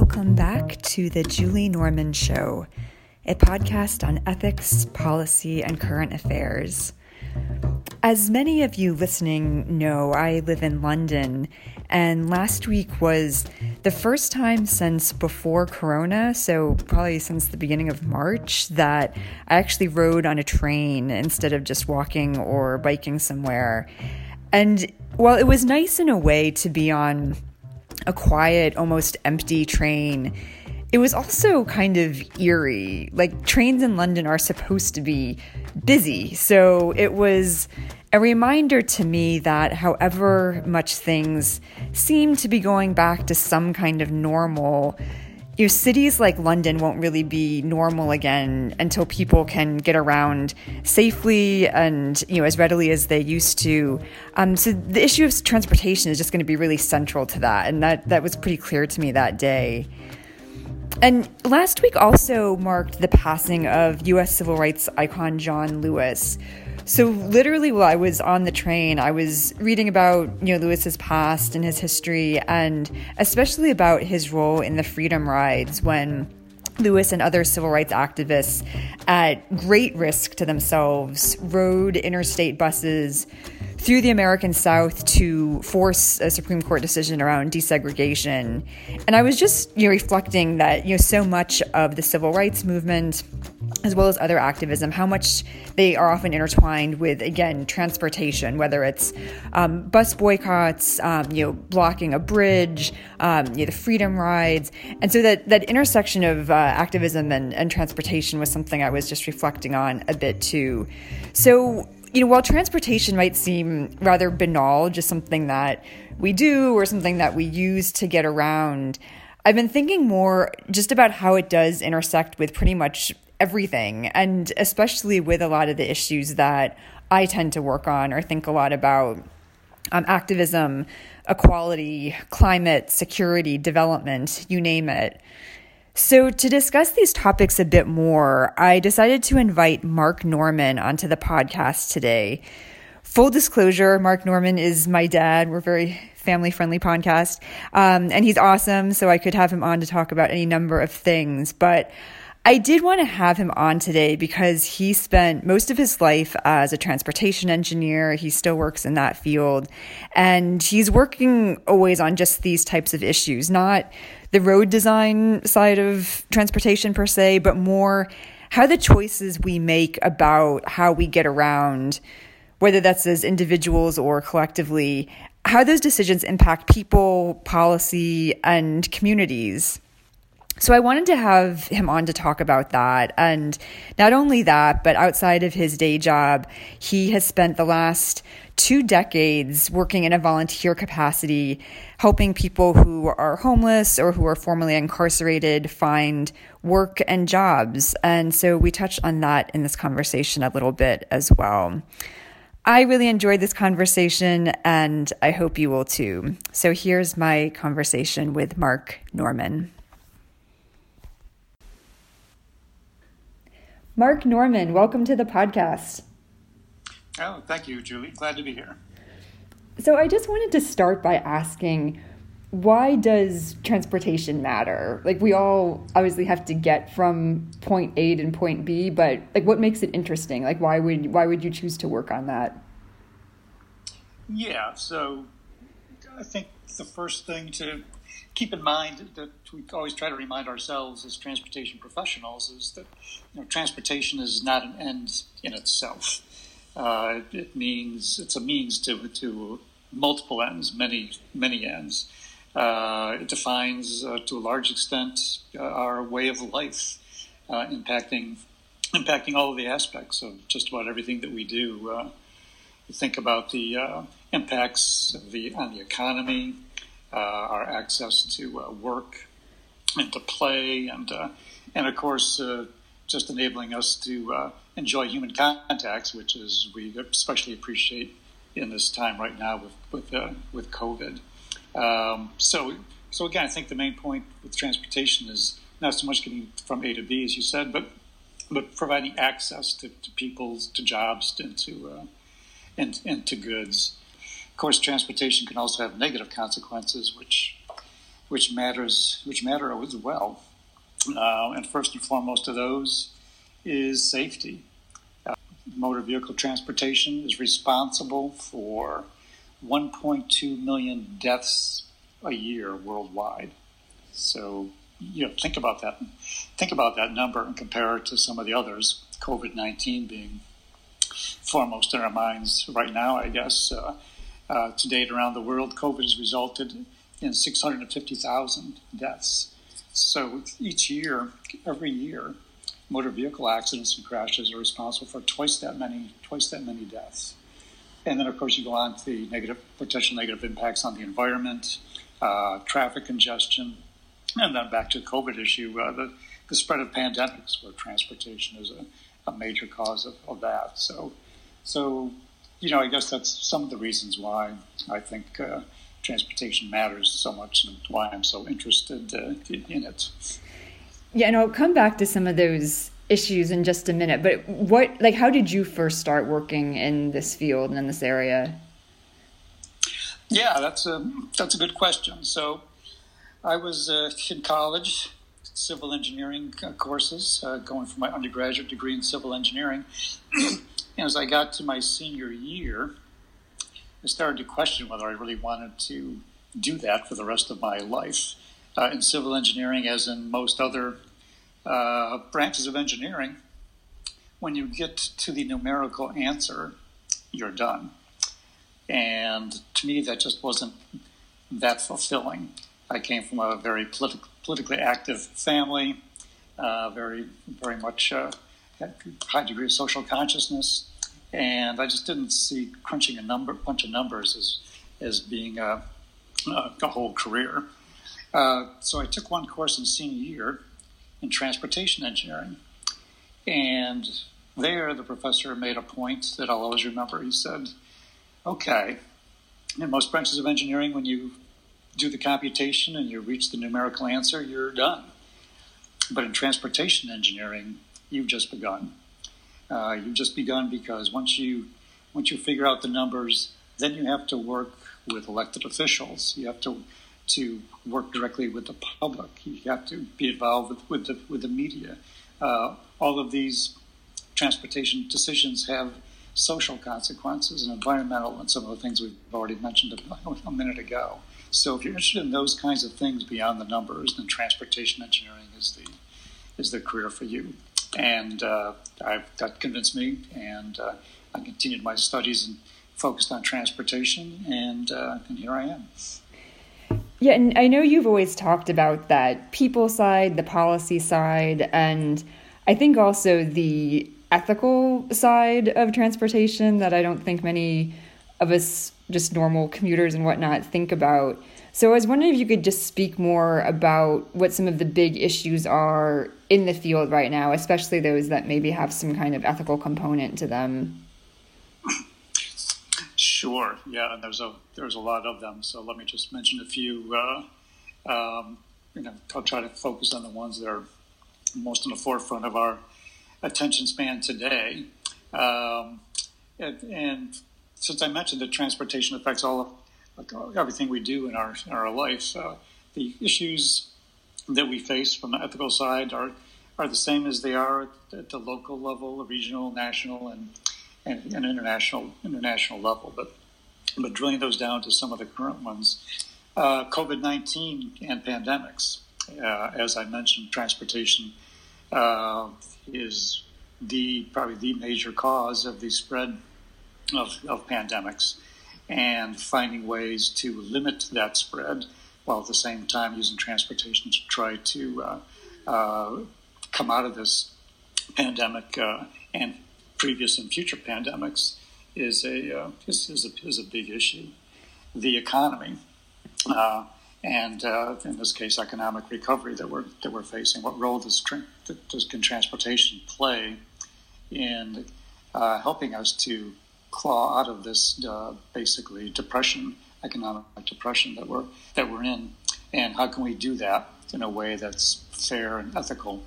Welcome back to the Julie Norman Show, a podcast on ethics, policy, and current affairs. As many of you listening know, I live in London, and last week was the first time since before Corona, so probably since the beginning of March, that I actually rode on a train instead of just walking or biking somewhere. And while it was nice in a way to be on a quiet, almost empty train, it was also kind of eerie. Like, trains in London are supposed to be busy. So it was a reminder to me that however much things seem to be going back to some kind of normal, you know, cities like London won't really be normal again until people can get around safely and you know as readily as they used to. Um, so the issue of transportation is just going to be really central to that, and that that was pretty clear to me that day. And last week also marked the passing of U.S. civil rights icon John Lewis. So literally, while I was on the train, I was reading about you know Lewis's past and his history, and especially about his role in the Freedom Rides when Lewis and other civil rights activists, at great risk to themselves, rode interstate buses through the American South to force a Supreme Court decision around desegregation. And I was just you know, reflecting that you know so much of the civil rights movement as well as other activism, how much they are often intertwined with, again, transportation, whether it's um, bus boycotts, um, you know, blocking a bridge, um, you know, the freedom rides. And so that, that intersection of uh, activism and, and transportation was something I was just reflecting on a bit too. So, you know, while transportation might seem rather banal, just something that we do or something that we use to get around, I've been thinking more just about how it does intersect with pretty much everything, and especially with a lot of the issues that I tend to work on or think a lot about um, activism, equality, climate, security, development, you name it. So, to discuss these topics a bit more, I decided to invite Mark Norman onto the podcast today. Full disclosure, Mark Norman is my dad. We're very family friendly podcast. Um, and he's awesome. So I could have him on to talk about any number of things. But I did want to have him on today because he spent most of his life as a transportation engineer. He still works in that field. And he's working always on just these types of issues, not the road design side of transportation per se, but more how the choices we make about how we get around, whether that's as individuals or collectively, how those decisions impact people, policy, and communities. So I wanted to have him on to talk about that. And not only that, but outside of his day job, he has spent the last two decades working in a volunteer capacity, helping people who are homeless or who are formerly incarcerated find work and jobs. And so we touched on that in this conversation a little bit as well. I really enjoyed this conversation and I hope you will too. So here's my conversation with Mark Norman. Mark Norman, welcome to the podcast. Oh, thank you, Julie. Glad to be here. So, I just wanted to start by asking why does transportation matter? Like, we all obviously have to get from point A to point B, but like, what makes it interesting? Like, why would why would you choose to work on that? Yeah, so I think the first thing to keep in mind that we always try to remind ourselves as transportation professionals is that you know, transportation is not an end in itself. Uh, it means it's a means to to multiple ends, many many ends. Uh, it defines uh, to a large extent uh, our way of life, uh, impacting impacting all of the aspects of just about everything that we do. Uh, think about the impacts the, on the economy, our access to uh, work and to play, and uh, and of course just enabling us to enjoy human contacts, which is we especially appreciate in this time right now with with uh, with COVID. Um, so so again, I think the main point with transportation is not so much getting from A to B, as you said, but but providing access to, to people, to jobs, and to uh, and, and to goods course, transportation can also have negative consequences, which which matters, which matter as well. Uh, and first and foremost of those is safety. Uh, motor vehicle transportation is responsible for 1.2 million deaths a year worldwide. So, you know, think about that. Think about that number and compare it to some of the others. COVID 19 being foremost in our minds right now, I guess. Uh, uh, to date, around the world, COVID has resulted in 650,000 deaths. So each year, every year, motor vehicle accidents and crashes are responsible for twice that many, twice that many deaths. And then, of course, you go on to the negative, potential negative impacts on the environment, uh, traffic congestion, and then back to the COVID issue, uh, the, the spread of pandemics, where transportation is a, a major cause of, of that. So, so you know, I guess that's some of the reasons why I think uh, transportation matters so much and why I'm so interested uh, in it. Yeah, and I'll come back to some of those issues in just a minute. But what, like, how did you first start working in this field and in this area? Yeah, that's a that's a good question. So, I was uh, in college, civil engineering courses, uh, going for my undergraduate degree in civil engineering. as I got to my senior year, I started to question whether I really wanted to do that for the rest of my life. Uh, in civil engineering, as in most other uh, branches of engineering, when you get to the numerical answer, you're done. And to me, that just wasn't that fulfilling. I came from a very politi- politically active family, uh, very, very much uh, high degree of social consciousness, and I just didn't see crunching a number, bunch of numbers as as being a, a, whole career. Uh, so I took one course in senior year in transportation engineering, and there the professor made a point that I'll always remember. He said, "Okay, in most branches of engineering, when you do the computation and you reach the numerical answer, you're done. But in transportation engineering, you've just begun. Uh, you've just begun because once you once you figure out the numbers, then you have to work with elected officials. You have to to work directly with the public. You have to be involved with, with the with the media. Uh, all of these transportation decisions have social consequences and environmental and some of the things we've already mentioned a, a minute ago. So if you're interested in those kinds of things beyond the numbers, then transportation engineering is the is the career for you and uh, I, that convinced me, and uh, I continued my studies and focused on transportation, and, uh, and here I am. Yeah, and I know you've always talked about that people side, the policy side, and I think also the ethical side of transportation that I don't think many of us, just normal commuters and whatnot, think about. So I was wondering if you could just speak more about what some of the big issues are in the field right now, especially those that maybe have some kind of ethical component to them. Sure. Yeah, and there's a there's a lot of them. So let me just mention a few. Uh, um, you know, I'll try to focus on the ones that are most in the forefront of our attention span today. Um, and, and, since I mentioned that transportation affects all of like everything we do in our in our life. Uh, the issues that we face from the ethical side are are the same as they are at the local level, regional, national, and and, and international international level. But but drilling those down to some of the current ones, uh, COVID nineteen and pandemics. Uh, as I mentioned, transportation uh, is the probably the major cause of the spread of, of pandemics and finding ways to limit that spread while at the same time using transportation to try to uh, uh, come out of this pandemic uh, and previous and future pandemics is a, uh, is, is, a, is a big issue. The economy, uh, and uh, in this case, economic recovery that we're, that we're facing. What role does, does can transportation play in helping us to claw out of this uh, basically depression, economic depression that we're that we're in, and how can we do that in a way that's fair and ethical,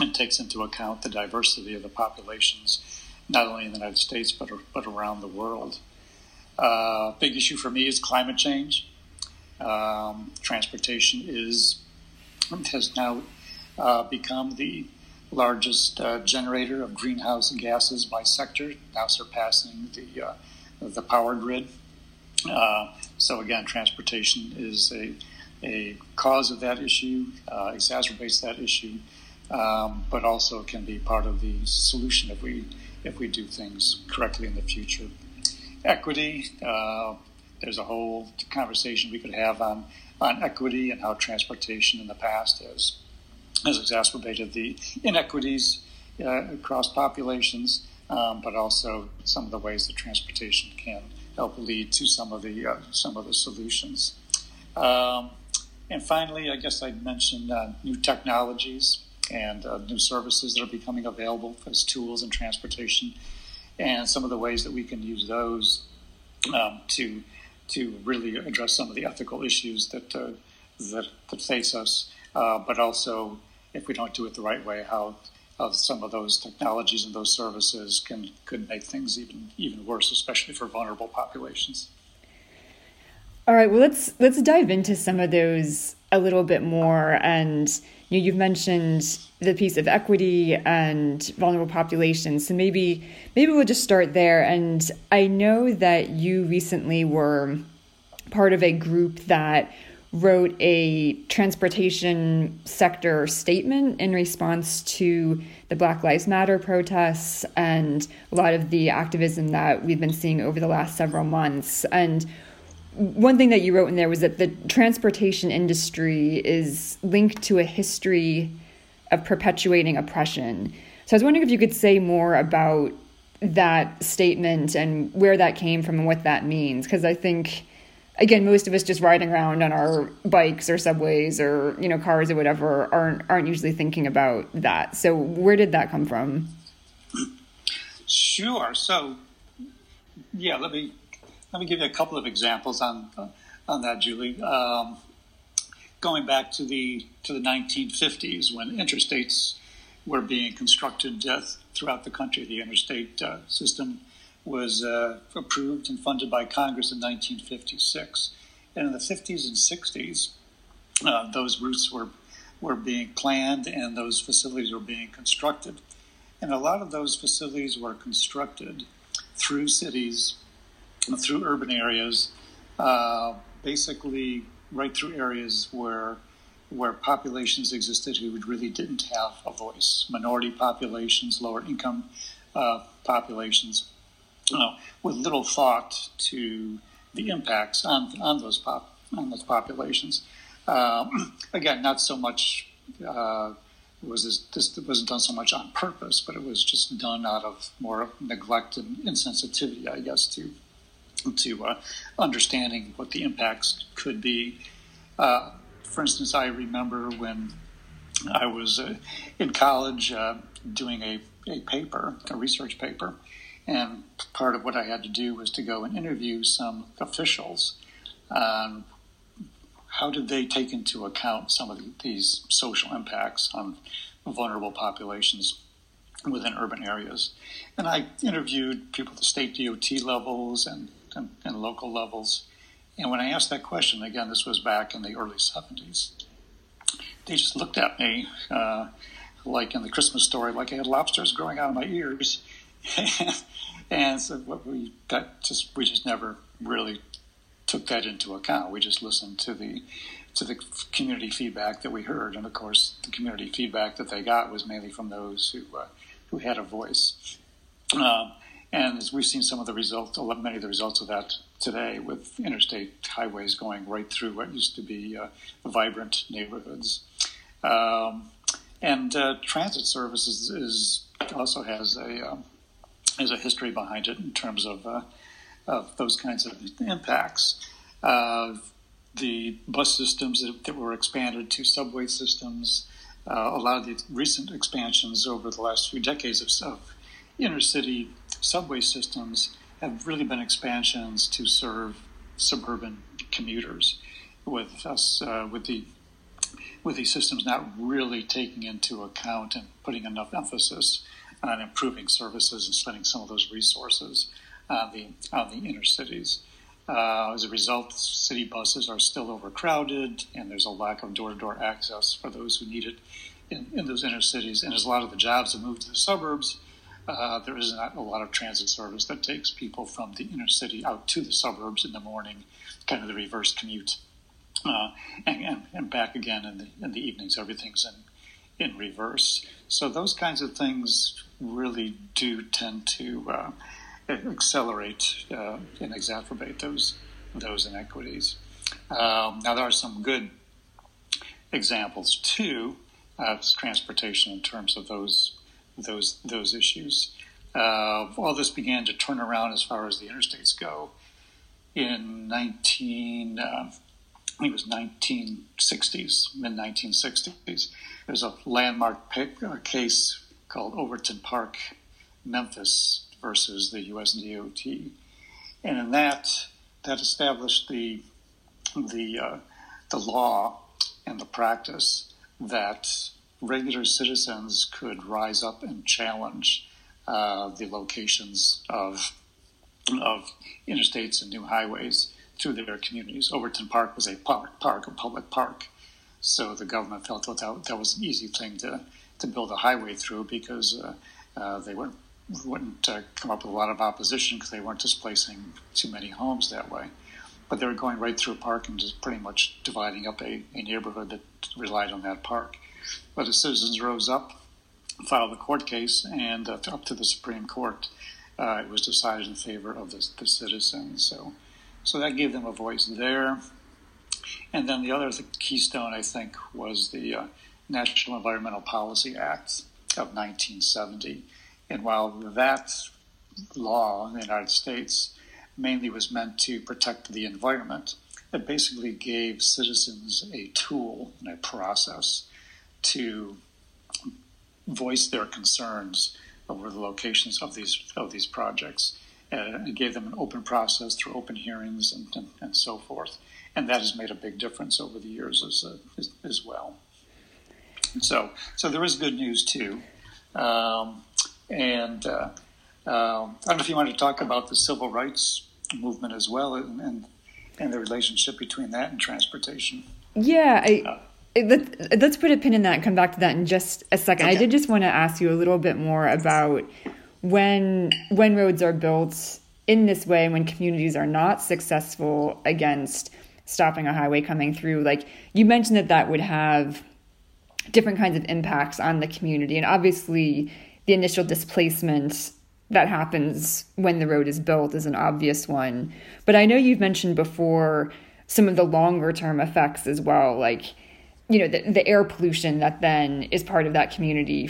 and takes into account the diversity of the populations, not only in the United States but but around the world. Uh, big issue for me is climate change. Um, transportation is has now uh, become the largest uh, generator of greenhouse gases by sector, now surpassing the uh, the power grid. Uh, so again, transportation is a a cause of that issue, uh, exacerbates that issue, um, but also can be part of the solution if we if we do things correctly in the future. Equity. Uh, there's a whole conversation we could have on on equity and how transportation in the past has has exacerbated the inequities uh, across populations, um, but also some of the ways that transportation can help lead to some of the uh, some of the solutions. Um, and finally, I guess I'd mention uh, new technologies and uh, new services that are becoming available as tools in transportation, and some of the ways that we can use those um, to to really address some of the ethical issues that uh, that, that face us, uh, but also if we don't do it the right way, how, how some of those technologies and those services can could make things even even worse, especially for vulnerable populations. All right, well let's let's dive into some of those a little bit more. And you know, you've mentioned the piece of equity and vulnerable populations. So maybe maybe we'll just start there. And I know that you recently were part of a group that wrote a transportation sector statement in response to the Black Lives Matter protests and a lot of the activism that we've been seeing over the last several months. And one thing that you wrote in there was that the transportation industry is linked to a history of perpetuating oppression. So I was wondering if you could say more about that statement and where that came from and what that means, because I think again, most of us just riding around on our bikes or subways or you know cars or whatever aren't aren't usually thinking about that. So where did that come from? Sure. So yeah, let me let me give you a couple of examples on on that, Julie. Um, going back to the to the 1950s when interstates were being constructed uh, throughout the country, the interstate uh, system was uh, approved and funded by Congress in 1956. And in the 50s and 60s, uh, those routes were, were being planned and those facilities were being constructed. And a lot of those facilities were constructed through cities, through urban areas, uh, basically right through areas where where populations existed who really didn't have a voice, minority populations, lower income uh, populations uh, with little thought to the impacts on, on those pop, on those populations. Um, again, not so much uh, was this, this wasn't done so much on purpose, but it was just done out of more neglect and insensitivity, I guess, to to uh, understanding what the impacts could be. Uh, for instance, I remember when I was uh, in college uh, doing a, a paper, a research paper, and part of what I had to do was to go and interview some officials. Um, how did they take into account some of these social impacts on vulnerable populations within urban areas? And I interviewed people at the state DOT levels and, and, and local levels. And when I asked that question, again, this was back in the early 70s, they just looked at me uh, like in the Christmas story, like I had lobsters growing out of my ears and so what we that just we just never really took that into account. We just listened to the to the community feedback that we heard, and of course, the community feedback that they got was mainly from those who uh, who had a voice. Um, and as we've seen some of the results, many of the results of that today, with interstate highways going right through what used to be uh, vibrant neighborhoods. Um, and uh, transit services is, also has a um, there's a history behind it in terms of, uh, of those kinds of impacts. Uh, the bus systems that, that, were expanded to subway systems, uh, a lot of the recent expansions over the last few decades of, of inner city subway systems have really been expansions to serve suburban commuters, with us uh, with the with these systems not really taking into account and putting enough emphasis on improving services and spending some of those resources on the on the inner cities. Uh, as a result, city buses are still overcrowded, and there's a lack of door-to-door access for those who need it in, in those inner cities. And as a lot of the jobs have moved to the suburbs, uh, there is not a lot of transit service that takes people from the inner city out to the suburbs in the morning, kind of the reverse commute, uh, and, and, and, back again in the, in the evenings. Everything's in, in reverse. So those kinds of things really do tend to uh, accelerate uh, and exacerbate those those inequities. Um, now there are some good examples too of transportation in terms of those those those issues. Uh, all this began to turn around as far as the interstates go in 19. I think it was 1960s, mid 1960s. There's a landmark case called Overton Park, Memphis, versus the US DOT. And in that, that established the, the, uh, the law and the practice that regular citizens could rise up and challenge uh, the locations of, of interstates and new highways through their communities. Overton Park was a park, park a public park. So the government felt that that was an easy thing to, to build a highway through because uh, uh, they weren't wouldn't uh, come up with a lot of opposition because they weren't displacing too many homes that way. But they were going right through a park and just pretty much dividing up a, a neighborhood that relied on that park. But the citizens rose up, filed a court case, and uh, up to the Supreme Court, uh, it was decided in favor of the, the citizens. So, so that gave them a voice there. And then the other the keystone, I think, was the uh, National Environmental Policy Act of 1970 and while that law in the United States mainly was meant to protect the environment, it basically gave citizens a tool and a process to voice their concerns over the locations of these of these projects. And gave them an open process through open hearings and, and, and so forth. And that has made a big difference over the years as, uh, as, as, well. And so, so there is good news too. Um, and uh, uh, I don't know if you want to talk about the civil rights movement as well and, and, and the relationship between that and transportation. Yeah, I, uh, let, us put a pin in that and come back to that in just a second. Okay. I did just want to ask you a little bit more about when when roads are built in this way, when communities are not successful against stopping a highway coming through. Like you mentioned that that would have different kinds of impacts on the community, and obviously the initial displacement that happens when the road is built is an obvious one. But I know you've mentioned before some of the longer term effects as well, like, you know, the, the air pollution that then is part of that community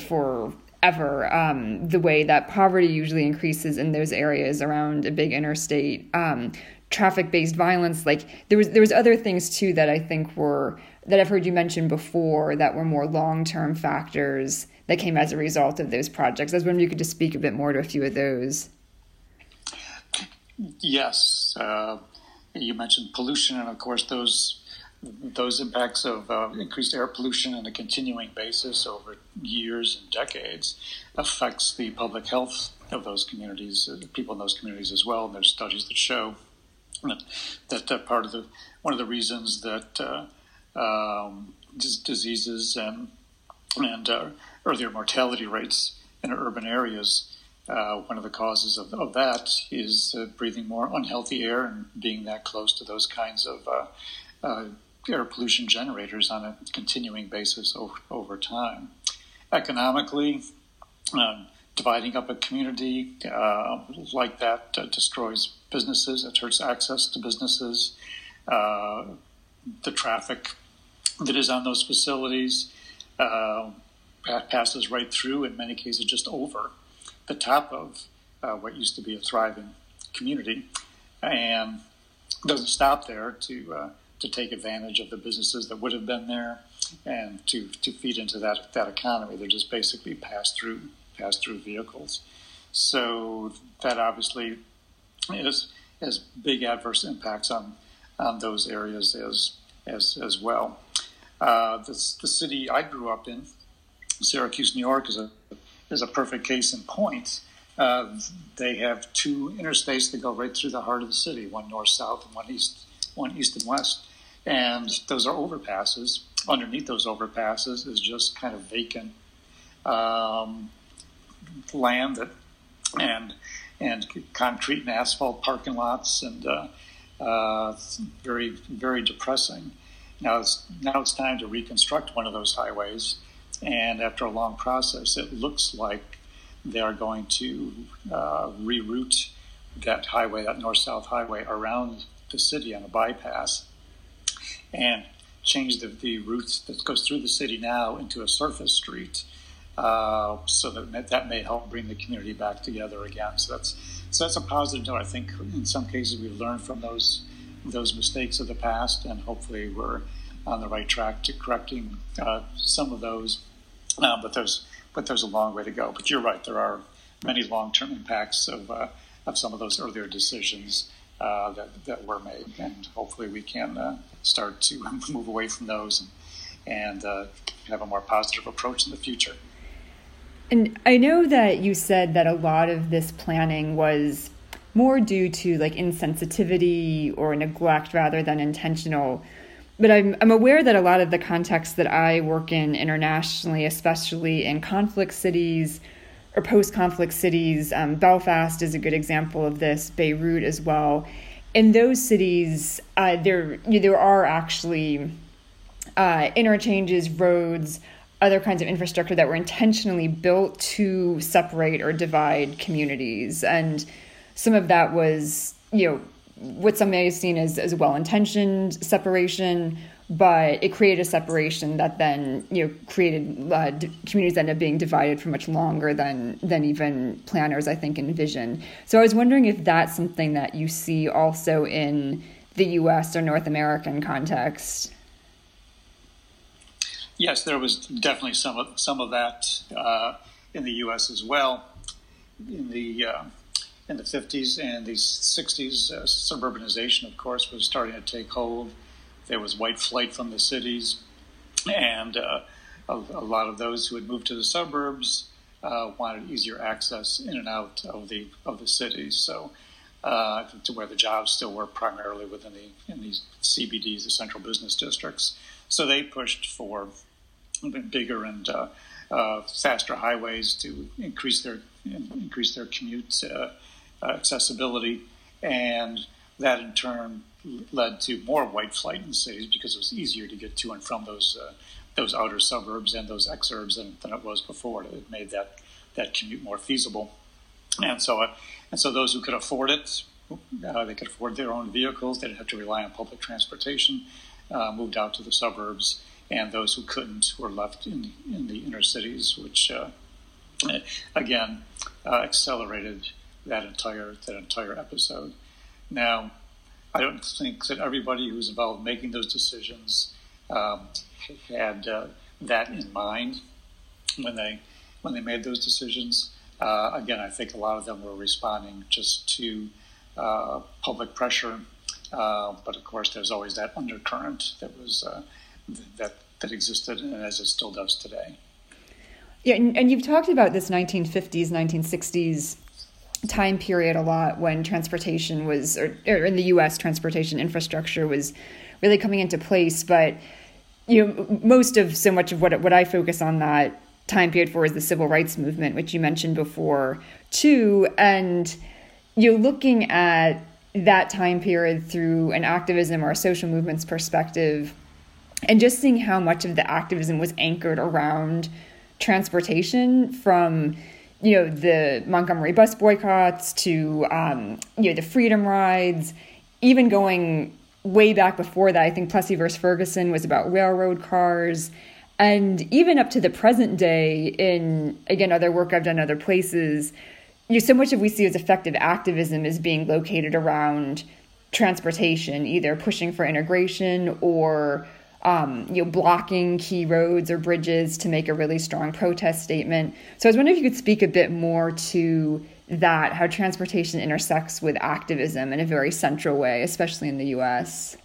forever. Um, the way that poverty usually increases in those areas around a big interstate. Um, traffic based violence like there was there was other things too that I think were that I've heard you mention before that were more long term factors that came as a result of those projects. I was wondering if you could just speak a bit more to a few of those. Yes, uh, you mentioned pollution, and of course those those impacts of uh, increased air pollution on a continuing basis over years and decades affects the public health of those communities, uh, people in those communities as well. And there's studies that show that, that part of the one of the reasons that uh, um, diseases and and uh, earlier mortality rates in urban areas. Uh, one of the causes of, of that is uh, breathing more unhealthy air and being that close to those kinds of air pollution generators on a continuing basis over, over time. Economically, um, dividing up a community uh, like that destroys businesses, it hurts access to businesses, uh, the traffic that is on those facilities passes right through, in many cases, just over the top of uh, what used to be a thriving community, and doesn't stop there to uh, to take advantage of the businesses that would have been there and to, to feed into that that economy. They're just basically pass through pass through vehicles. So that obviously is has big adverse impacts on on those areas as as as well. Uh, the, the city I grew up in Syracuse, New York, is a is a perfect case in point. uh, they have two interstates that go right through the heart of the city, one north south and one east, one east and west, and those are overpasses. Underneath those overpasses is just kind of vacant um, land that, and and concrete and asphalt parking lots and uh, uh, very very depressing. Now it's now it's time to reconstruct one of those highways, and after a long process, it looks like they are going to uh, reroute that highway, that north-south highway, around the city on a bypass, and change the, the route that goes through the city now into a surface street. Uh, so that that may help bring the community back together again. So that's so that's a positive note. I think in some cases we've learned from those those mistakes of the past, and hopefully we're on the right track to correcting uh, some of those. Uh, but there's but there's a long way to go. But you're right. There are many long-term impacts of uh, of some of those earlier decisions uh, that that were made, and hopefully we can uh, start to move away from those and, and have a more positive approach in the future. And I know that you said that a lot of this planning was more due to like insensitivity or neglect rather than intentional. But I'm, I'm aware that a lot of the contexts that I work in internationally, especially in conflict cities or post conflict cities, um, Belfast is a good example of this, Beirut as well. In those cities, uh, there, there are actually uh, interchanges, roads, other kinds of infrastructure that were intentionally built to separate or divide communities. And some of that was, you know, what some may have seen as, as well intentioned separation, but it created a separation that then, you know, created uh, d- communities that ended up being divided for much longer than, than even planners, I think, envisioned. So I was wondering if that's something that you see also in the US or North American context. Yes, there was definitely some of some of that uh, in the U.S. as well. In the uh, in the 50s and the 60s, uh, suburbanization, of course, was starting to take hold. There was white flight from the cities, and uh, a, a, lot of those who had moved to the suburbs uh, wanted easier access in and out of the of the cities. So. Uh, to where the jobs still were primarily within the in these CBDs, the central business districts. So they pushed for bigger and uh, uh, faster highways to increase their increase their commute uh, accessibility, and that in turn led to more white flight in cities because it was easier to get to and from those uh, those outer suburbs and those exurbs than, than it was before. It made that that commute more feasible, and so uh, and so those who could afford it, uh, they could afford their own vehicles. They didn't have to rely on public transportation. moved out to the suburbs and those who couldn't were left in, in the inner cities, which uh, again uh, accelerated that entire that entire episode. Now, I don't think that everybody who's involved in making those decisions um, had uh, that in mind when they when they made those decisions. Uh, again, I think a lot of them were responding just to uh, public pressure, uh, but of course, there's always that undercurrent that was that that existed and as it still does today. Yeah, and, and you've talked about this 1950s, 1960s time period a lot when transportation was, or, or, in the U.S., transportation infrastructure was really coming into place. But you know, most of so much of what what I focus on that time period for is the civil rights movement, which you mentioned before too, and you're looking at that time period through an activism or a social movements perspective and just seeing how much of the activism was anchored around transportation from you know the Montgomery bus boycotts to um, you know the freedom rides, even going way back before that. I think Plessy versus Ferguson was about railroad cars, and even up to the present day. In again other work I've done other places, you know, so much of we see as effective activism is being located around transportation, either pushing for integration or um, you know, blocking key roads or bridges to make a really strong protest statement. So I was wondering if you could speak a bit more to that, how transportation intersects with activism in a very central way, especially in the U.S.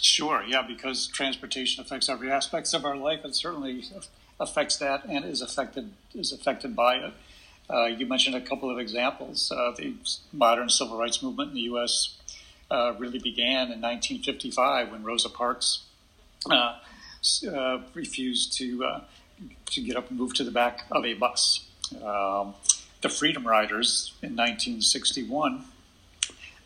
Sure, yeah, because transportation affects every aspect of our life. It certainly affects that and is affected is affected by it. Uh, you mentioned a couple of examples. Uh, the modern civil rights movement in the U.S. Uh, really began in 1955 when Rosa Parks uh, uh, refused to to get up and move to the back of a bus. Um, the Freedom Riders in 1961.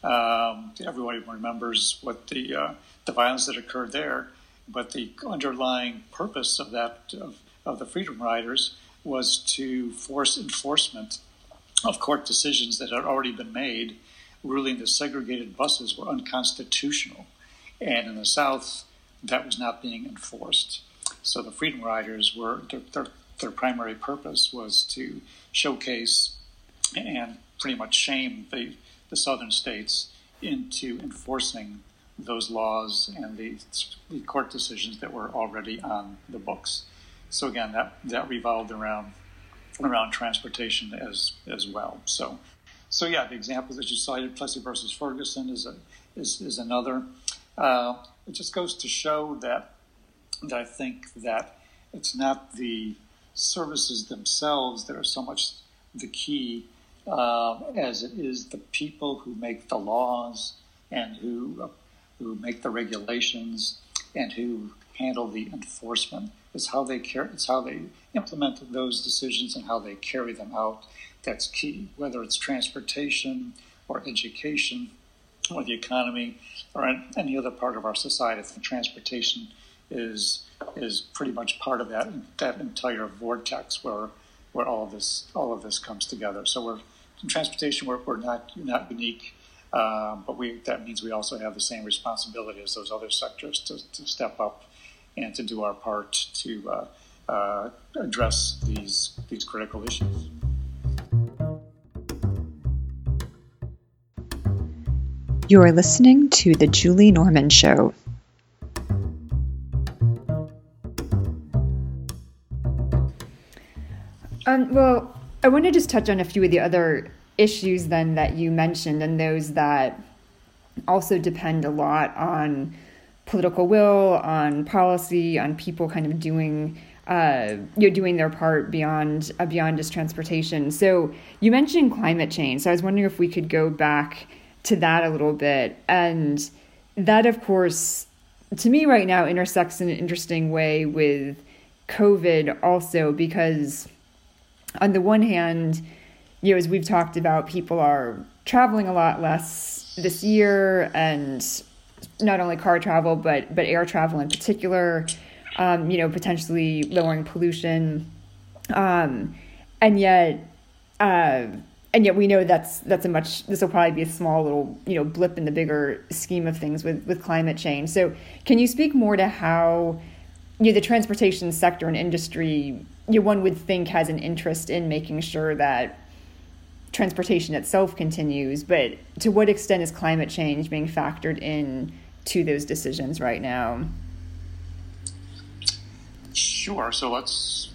Um, everybody remembers what the the violence that occurred there, but the underlying purpose of that of, of the Freedom Riders was to force enforcement of court decisions that had already been made, ruling that segregated buses were unconstitutional. And in the South, that was not being enforced. So the Freedom Riders were their, their, their primary purpose was to showcase and pretty much shame the, the southern states into enforcing those laws and the, the court decisions that were already on the books. So again, that that revolved around around transportation as as well. So so yeah, the example that you cited, Plessy versus Ferguson, is a is, is another. Uh, it just goes to show that that I think that it's not the services themselves that are so much the key uh, as it is the people who make the laws and who who make the regulations and who handle the enforcement. It's how they care. It's how they implement those decisions and how they carry them out. That's key. Whether it's transportation or education or the economy or any other part of our society, I transportation is is pretty much part of that that entire vortex where where all of this all of this comes together. So we're in transportation, we're, we're not not unique. Um, but we, that means we also have the same responsibility as those other sectors to, to step up and to do our part to uh, uh, address these these critical issues. You're listening to The Julie Norman Show. Um, well, I want to just touch on a few of the other issues then that you mentioned and those that also depend a lot on political will, on policy, on people kind of doing uh, you know doing their part beyond uh, beyond just transportation. So you mentioned climate change. So I was wondering if we could go back to that a little bit, and that of course to me right now intersects in an interesting way with COVID also because on the one hand you know, as we've talked about, people are traveling a lot less this year, and not only car travel, but but air travel in particular. Um, you know, potentially lowering pollution, um, and yet, uh, and yet we know that's that's a much. This will probably be a small little you know blip in the bigger scheme of things with with climate change. So, can you speak more to how? you know, the transportation sector and industry, you know, one would think has an interest in making sure that transportation itself continues, but to what extent is climate change being factored in to those decisions right now? Sure. So let's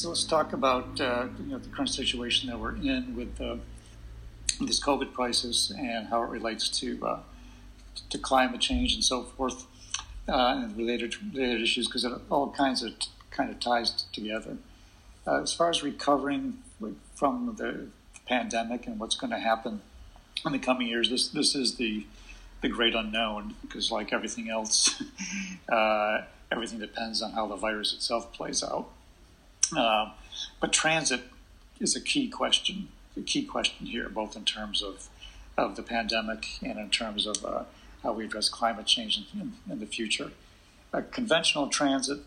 so let's talk about uh, you know, the current situation that we're in with uh, this COVID crisis and how it relates to uh, to climate change and so forth, uh, and related related issues because it all kinds of kind of ties together. Uh, as far as recovering from the pandemic and what's going to happen in the coming years. This this is the the great unknown because, like everything else, uh, everything depends on how the virus itself plays out. Uh, but transit is a key question, a key question here, both in terms of of the pandemic and in terms of uh, how we address climate change in, in, in the future. conventional transit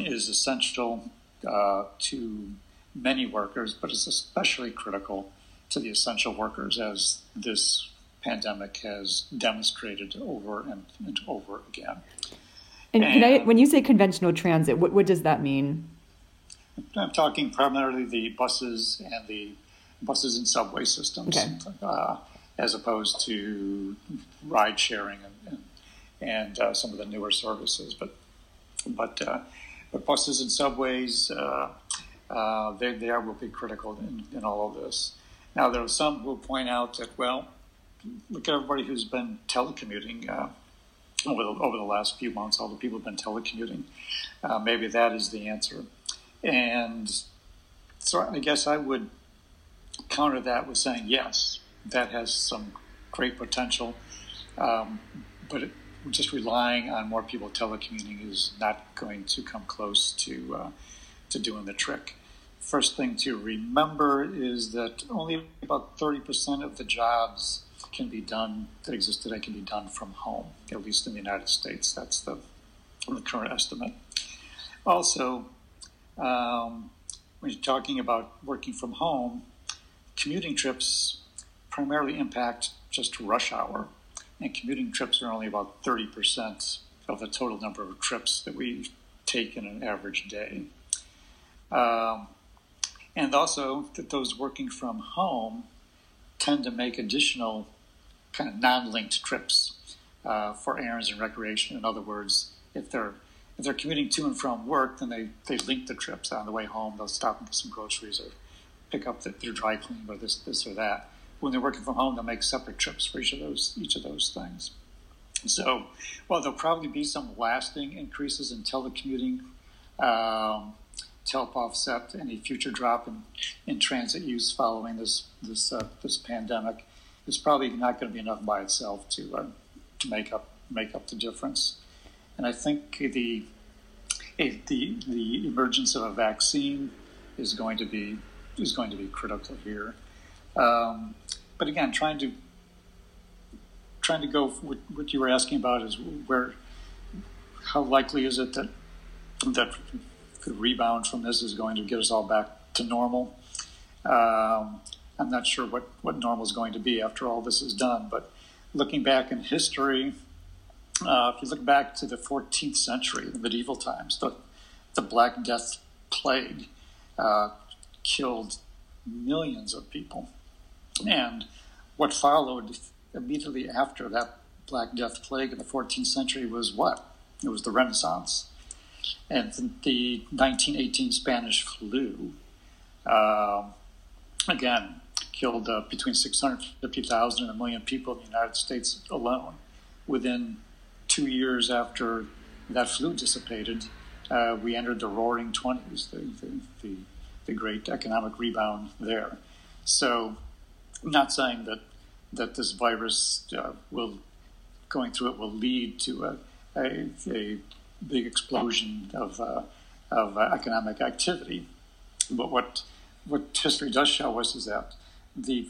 is essential uh, to many workers, but it's especially critical to the essential workers as this pandemic has demonstrated over and, and over again. And, and I, when you say conventional transit, what, what does that mean? I'm talking primarily the buses and the buses and subway systems, okay. uh, as opposed to ride sharing and, and, and uh, some of the newer services. But but uh, but buses and subways uh, uh, they, they are will be critical in, in all of this. Now, there are some who point out that, well, look at everybody who's been telecommuting uh, over, the, over the last few months, all the people have been telecommuting. Uh, maybe that is the answer. And so I guess I would counter that with saying yes, that has some great potential, um, but it, just relying on more people telecommuting is not going to come close to uh, to doing the trick. First thing to remember is that only about 30% of the jobs can be done that exist today can be done from home, at least in the United States. That's the, the current estimate. Also, um, when you're talking about working from home, commuting trips primarily impact just rush hour, and commuting trips are only about 30% of the total number of trips that we take in an average day. Um, and also that those working from home tend to make additional kind of non-linked trips uh, for errands and recreation. In other words, if they're if they're commuting to and from work, then they, they link the trips on the way home. They'll stop and get some groceries or pick up the, their dry clean or this this or that. When they're working from home, they'll make separate trips for each of those each of those things. So, while there'll probably be some lasting increases in telecommuting um, to help offset any future drop in, in transit use following this this uh, this pandemic, it's probably not going to be enough by itself to uh, to make up make up the difference. And I think the the the emergence of a vaccine is going to be is going to be critical here. Um, but again, trying to trying to go what, what you were asking about is where how likely is it that that the rebound from this is going to get us all back to normal. Um, I'm not sure what, what normal is going to be after all this is done, but looking back in history, uh, if you look back to the 14th century, the medieval times, the, the Black Death plague uh, killed millions of people. And what followed immediately after that Black Death plague in the 14th century was what? It was the Renaissance. And the 1918 Spanish flu, uh, again, killed uh, between 650,000 and a million people in the United States alone within two years after that flu dissipated, uh, we entered the roaring 20s, the, the, the, the, great economic rebound there. So, I'm not saying that, that this virus uh, will, going through it, will lead to a, a, a big explosion of, uh, of uh, economic activity. But what, what history does show us is that the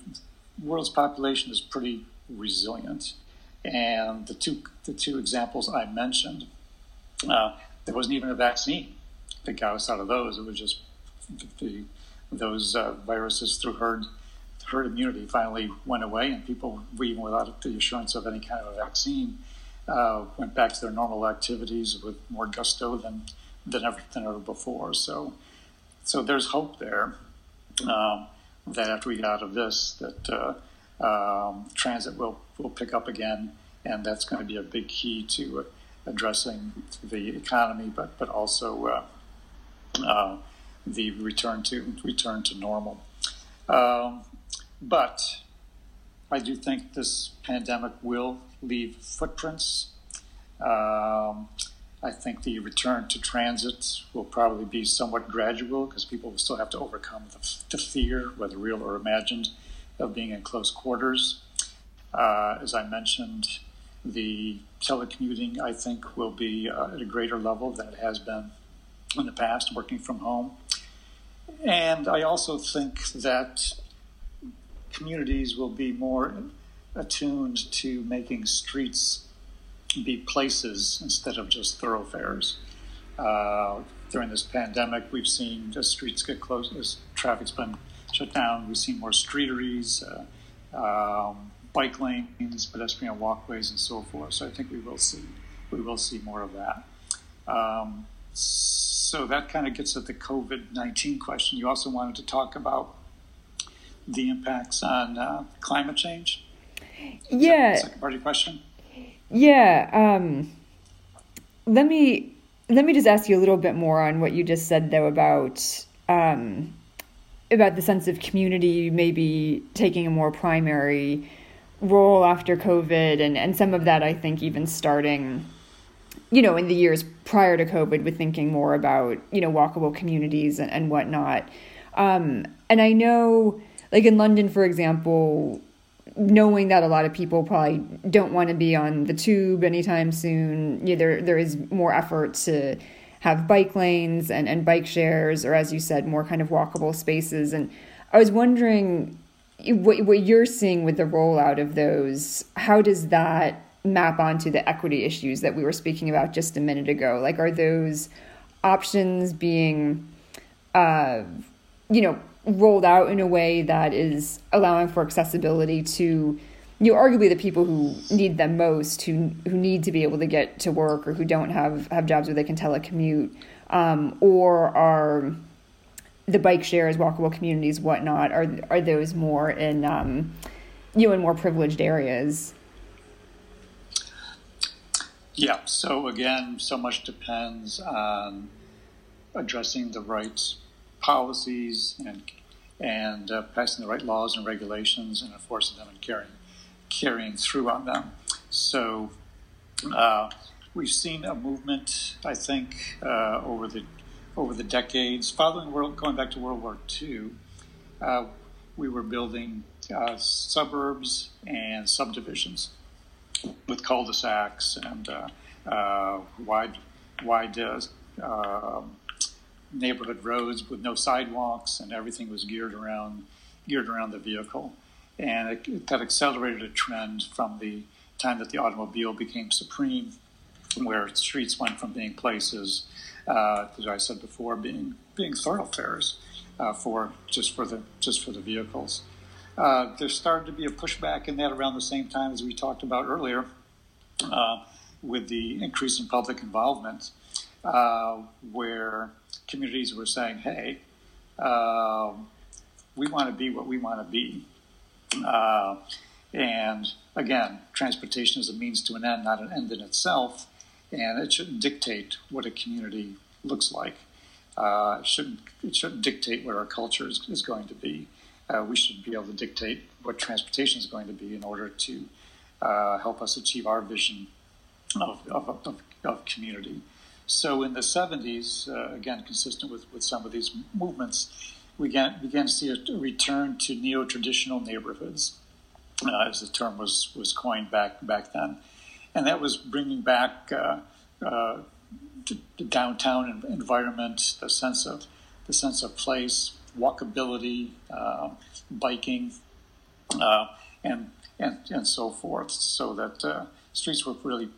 world's population is pretty resilient and the two the two examples I mentioned, uh, there wasn't even a vaccine that got us out of those. It was just the, those uh, viruses through herd herd immunity finally went away, and people, even without the assurance of any kind of a vaccine, uh, went back to their normal activities with more gusto than than ever than ever before. So, so there's hope there um, that after we get out of this, that uh, um, transit will will pick up again, and that's going to be a big key to uh, addressing the economy, but but also uh, uh, the return to return to normal. Um, but I do think this pandemic will leave footprints. Um, I think the return to transit will probably be somewhat gradual because people will still have to overcome the, the fear, whether real or imagined, of being in close quarters. Uh, as I mentioned, the telecommuting, I think, will be uh, at a greater level than it has been in the past, working from home. And I also think that communities will be more attuned to making streets be places instead of just thoroughfares. Uh, during this pandemic, we've seen the streets get closed as traffic's been shut down. We've seen more streeteries, uh, um, bike lanes, pedestrian walkways, and so forth. So I think we will see we will see more of that. Um, so that kind of gets at the COVID nineteen question. You also wanted to talk about the impacts on uh, climate change. Yeah. Second part of your question. Yeah. Um, let me let me just ask you a little bit more on what you just said though about um, about the sense of community maybe taking a more primary role after COVID, and, and some of that I think even starting, you know, in the years prior to COVID with thinking more about, you know, walkable communities and, and whatnot. Um, and I know like in London, for example, knowing that a lot of people probably don't want to be on the tube anytime soon, know, there there is more effort to have bike lanes and, and bike shares, or as you said, more kind of walkable spaces. And I was wondering what what you're seeing with the rollout of those. How does that map onto the equity issues that we were speaking about just a minute ago? Like, are those options being, uh, you know, rolled out in a way that is allowing for accessibility to you know, arguably the people who need them most, who who need to be able to get to work or who don't have have jobs where they can telecommute, um, or are the bike shares, walkable communities, whatnot, are are those more in um, you know in more privileged areas? Yeah. So again, so much depends on addressing the right policies and and uh, passing the right laws and regulations and enforcing them and carrying carrying through on them. So uh, we've seen a movement, I think, uh, over the over the decades following world going back to World War II. Uh, we were building uh, suburbs and subdivisions with cul-de-sacs and uh, wide wide um, neighborhood roads with no sidewalks, and everything was geared around geared around the vehicle. And it, that accelerated a trend from the time that the automobile became supreme, where streets went from being places, uh, as I said before, being being thoroughfares uh, for just for the just for the vehicles. Uh, there started to be a pushback in that around the same time as we talked about earlier, uh, with the increase in public involvement, uh, where communities were saying, hey, uh, we want to be what we want to be. Uh, and again, transportation is a means to an end, not an end in itself. And it shouldn't dictate what a community looks like. Uh, it, shouldn't, it shouldn't dictate what our culture is, is going to be. Uh, we should be able to dictate what transportation is going to be in order to uh, help us achieve our vision of, of, of, of community. So in the 70s, uh, again, consistent with, with some of these movements, we began, began to see a return to neo-traditional neighborhoods, uh, as the term was, was coined back, back then. And that was bringing back uh, uh the downtown environment, the sense of, the sense of place, walkability, uh, biking, uh, and, and, and so forth, so that streets were really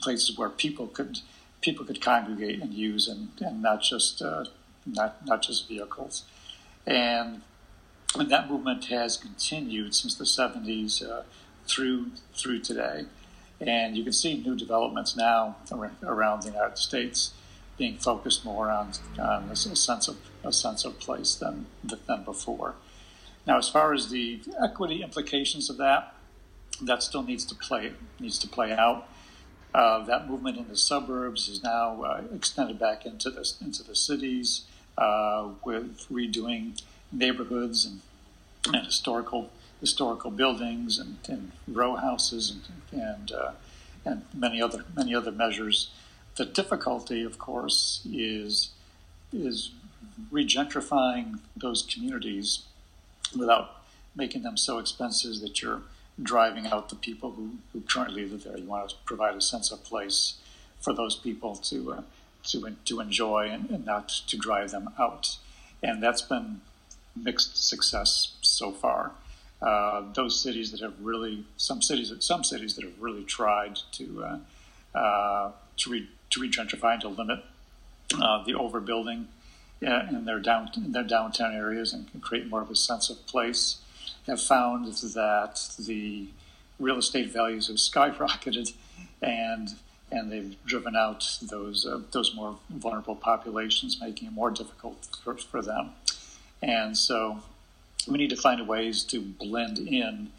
places where people could – people could congregate and use, and, and not just uh, not not just vehicles. And, and that movement has continued since the 70s uh, through through today. And you can see new developments now around the United States being focused more on, on a sense of a sense of place than than before. Now, as far as the equity implications of that, that still needs to play needs to play out. Uh, that movement in the suburbs is now uh, extended back into the into the cities uh, with redoing neighborhoods and, and, historical historical buildings and, and row houses and and, uh, and many other many other measures. The difficulty, of course, is is regentrifying those communities without making them so expensive that you're driving out the people who, who currently live there. You want to provide a sense of place for those people to uh, to to enjoy and, and, not to drive them out. And that's been mixed success so far. Uh, those cities that have really some cities some cities that have really tried to uh, uh to re, to regentrify and to limit uh, the overbuilding in their down in their downtown areas and create more of a sense of place have found that the real estate values have skyrocketed, and and they've driven out those uh, those more vulnerable populations, making it more difficult for, for them. And so, we need to find ways to blend in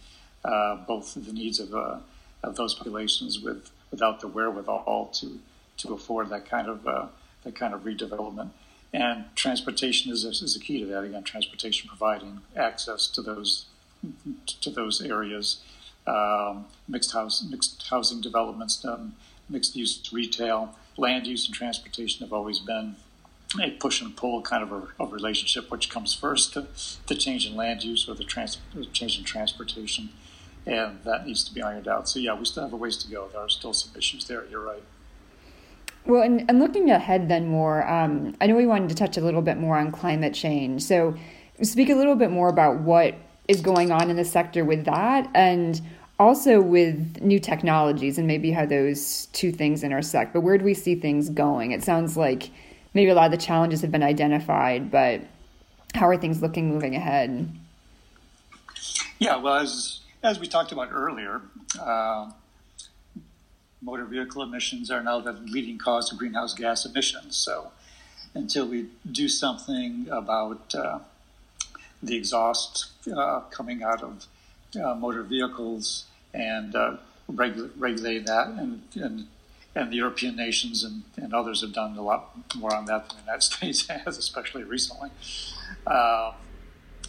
uh, both the needs of uh, of those populations with without the wherewithal to to afford that kind of uh, that kind of redevelopment. And transportation is a, is a key to that. Again, transportation providing access to those to those areas. Um, mixed house, mixed housing developments, um, mixed use retail, land use and transportation have always been a push and pull kind of a, a relationship, which comes first, the, the change in land use or the trans, change in transportation, and that needs to be ironed out. So yeah, we still have a ways to go. There are still some issues there. You're right. Well, and, and looking ahead then more, um, I know we wanted to touch a little bit more on climate change. So speak a little bit more about what is going on in the sector with that and also with new technologies and maybe how those two things intersect. But where do we see things going? It sounds like maybe a lot of the challenges have been identified, but how are things looking moving ahead? Yeah, well, as as we talked about earlier, uh, motor vehicle emissions are now the leading cause of greenhouse gas emissions. So, until we do something about uh, the exhaust uh, coming out of uh, motor vehicles and uh, regu- that, and, and and the European nations and, and others have done a lot more on that than the United States has, especially recently. Uh,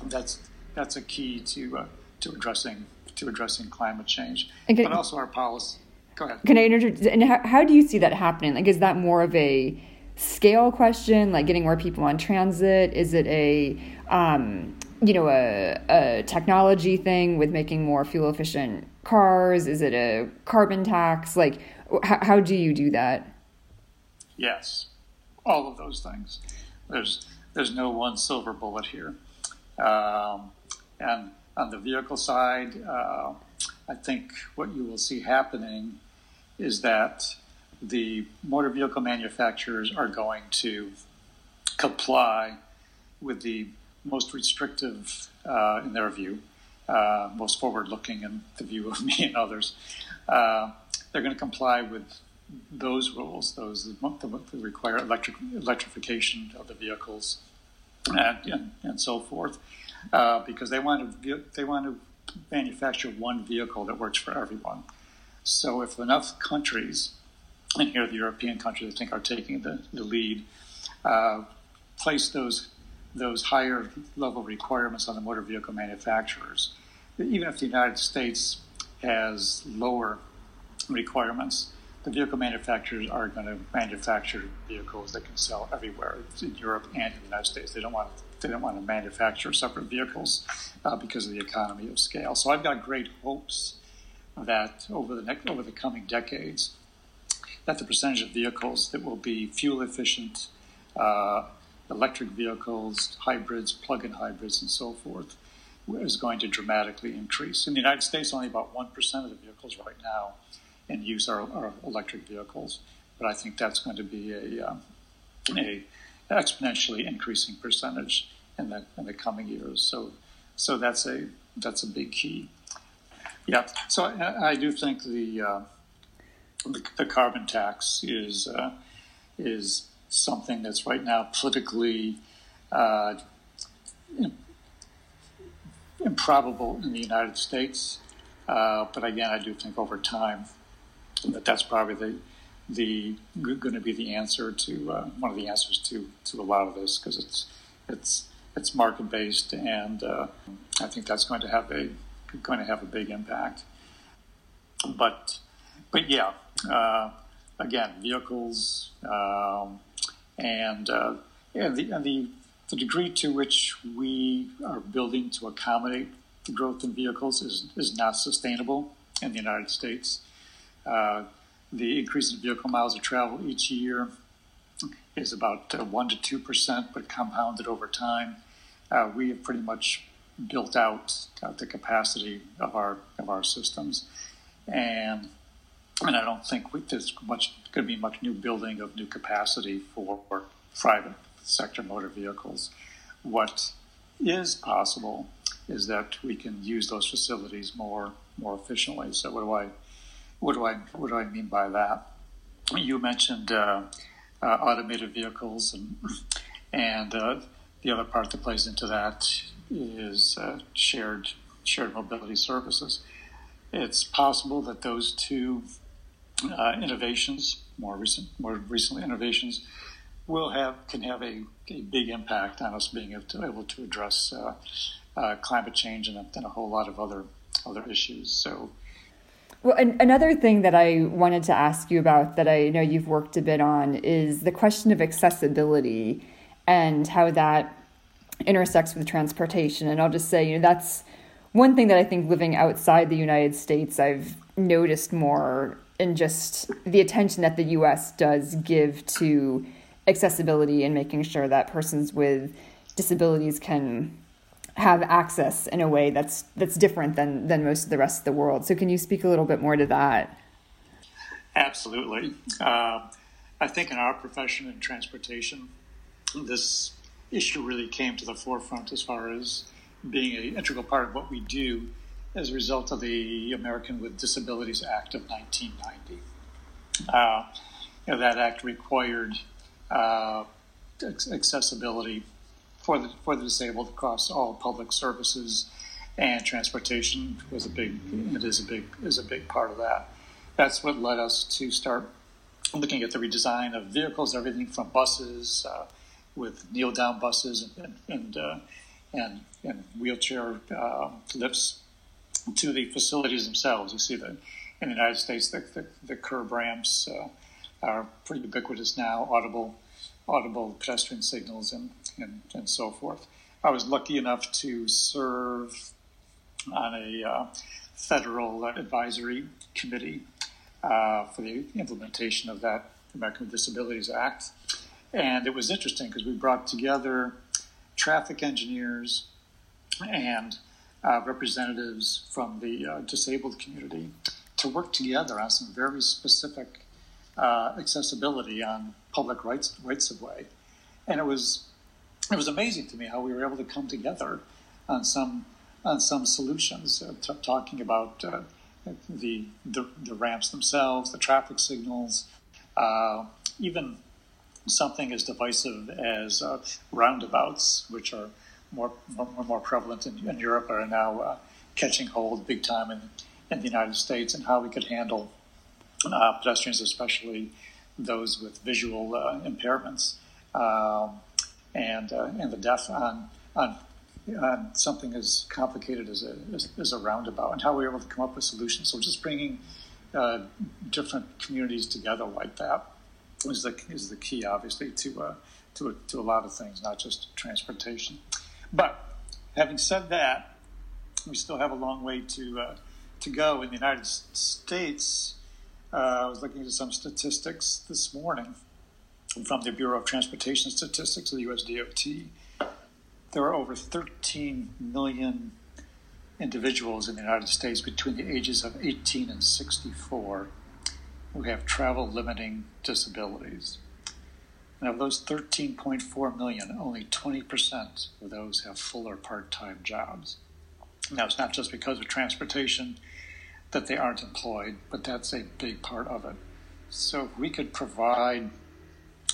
that's that's a key to uh, to addressing to addressing climate change, can, but also our policy. Go ahead. Can I interject? And how, how do you see that happening? Like, is that more of a scale question, like getting more people on transit? Is it a um, you know a, a technology thing with making more fuel efficient cars? Is it a carbon tax? Like, how, how do you do that? Yes, all of those things. There's there's no one silver bullet here. Um, and on the vehicle side, uh, I think what you will see happening is that the motor vehicle manufacturers are going to comply with the most restrictive, uh, in their view, uh, most forward looking in the view of me and others. Uh, they're going to comply with those rules, those that require electric, electrification of the vehicles and, and, and so forth, uh, because they want to they want to manufacture one vehicle that works for everyone. So if enough countries, and here the European countries I think are taking the, the lead, uh, place those those higher level requirements on the motor vehicle manufacturers, even if the United States has lower requirements, the vehicle manufacturers are going to manufacture vehicles that can sell everywhere in Europe and in the United States. They don't want they don't want to manufacture separate vehicles uh, because of the economy of scale. So I've got great hopes that over the next over the coming decades, that the percentage of vehicles that will be fuel efficient, uh, electric vehicles, hybrids, plug-in hybrids, and so forth, is going to dramatically increase. In the United States, only about one percent of the vehicles right now in use are, are, electric vehicles, but I think that's going to be a, um, a exponentially increasing percentage in the in the coming years. So, so that's a that's a big key. Yeah. So I, I do think the, uh, the, the carbon tax is uh, is something that's right now politically uh, improbable in the United States. Uh, but again, I do think over time that that's probably the the going to be the answer to uh, one of the answers to to a lot of this because it's it's it's market based and uh, I think that's going to have a going to have a big impact. But but yeah, uh, again, vehicles um, and uh, and the and the the degree to which we are building to accommodate the growth in vehicles is, is not sustainable in the United States. Uh, the increase in vehicle miles of travel each year is about uh, 1 to 2 percent, but compounded over time. Uh, we have pretty much built out uh, the capacity of our of our systems, and and I don't think we, there's much going to be much new building of new capacity for private sector motor vehicles. What is possible is that we can use those facilities more more efficiently. So what do I what do I what do I mean by that? You mentioned uh, uh, automated vehicles, and and uh, the other part that plays into that is uh, shared shared mobility services. It's possible that those two uh, innovations, more recent, more recently innovations, will have can have a, a big impact on us being able to, able to address uh, climate change and, and a whole lot of other other issues. So Well, an- another thing that I wanted to ask you about that I know you've worked a bit on is the question of accessibility and how that intersects with transportation. And I'll just say, you know, that's one thing that I think living outside the United States, I've noticed more in just the attention that the US does give to accessibility and making sure that persons with disabilities can have access in a way that's that's different than than most of the rest of the world. So, can you speak a little bit more to that? Absolutely. Uh, I think in our profession in transportation, this issue really came to the forefront as far as being an integral part of what we do as a result of the American with Disabilities Act of 1990. Uh, you know, that act required uh, accessibility for the for the disabled across all public services, and transportation was a big it is a big is a big part of that. That's what led us to start looking at the redesign of vehicles, everything from buses uh, with kneel down buses and and uh, and, and, wheelchair uh, lifts to the facilities themselves. You see that in the United States, the, the, the curb ramps uh, are pretty ubiquitous now, audible audible pedestrian signals and, and, and so forth. I was lucky enough to serve on a uh, federal advisory committee uh, for the implementation of that American with Disabilities Act. And it was interesting because we brought together traffic engineers and uh, representatives from the uh, disabled community to work together on some very specific uh, accessibility on public rights rights of way, and it was it was amazing to me how we were able to come together on some on some solutions, uh, t- talking about uh, the, the, the ramps themselves, the traffic signals, even something as divisive as uh, roundabouts, which are more more, more prevalent in, in, Europe, are now uh, catching hold big time in in the United States, and how we could handle uh, pedestrians, especially those with visual uh, impairments um, and uh, and the deaf on, on something as complicated as a as, as, a roundabout, and how we were able to come up with solutions. So just bringing uh, different communities together like that is the is the key, obviously, to uh, to a, to a lot of things, not just transportation. But having said that, we still have a long way to uh, to go in the United States. Uh, I was looking at some statistics this morning from the Bureau of Transportation Statistics of the U.S. DOT. There are over 13 million individuals in the United States between the ages of 18 and 64 who have travel limiting disabilities. And of those 13.4 million, only 20% of those have full or part time jobs. Now, it's not just because of transportation that they aren't employed, but that's a big part of it. So if we could provide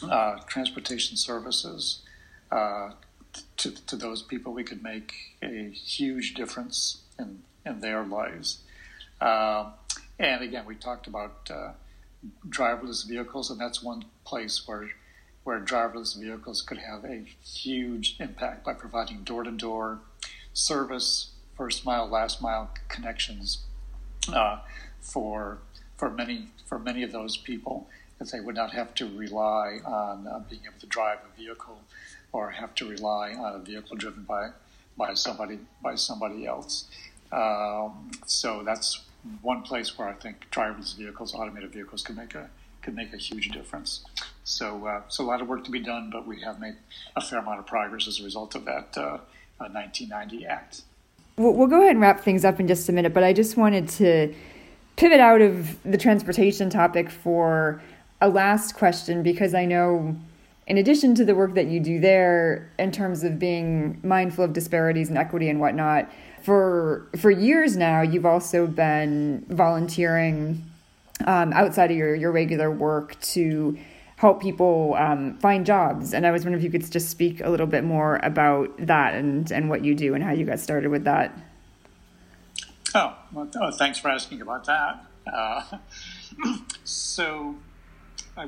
uh, transportation services uh, to, to those people, we could make a huge difference in, in their lives. Uh, and again, we talked about uh, driverless vehicles, and that's one place where where driverless vehicles could have a huge impact by providing door to door service, first mile, last mile connections uh, for for many for many of those people that they would not have to rely on uh, being able to drive a vehicle or have to rely on a vehicle driven by by somebody by somebody else. Um, so that's one place where I think driverless vehicles, automated vehicles, can make a could make a huge difference. So, uh, so a lot of work to be done, but we have made a fair amount of progress as a result of that uh, 1990 Act. We'll, we'll go ahead and wrap things up in just a minute, but I just wanted to pivot out of the transportation topic for a last question because I know, in addition to the work that you do there in terms of being mindful of disparities and equity and whatnot, for for years now, you've also been volunteering um, outside of your your regular work to help people um, find jobs. And I was wondering if you could just speak a little bit more about that and, and what you do and how you got started with that. Oh, well, oh thanks for asking about that. Uh, so, I,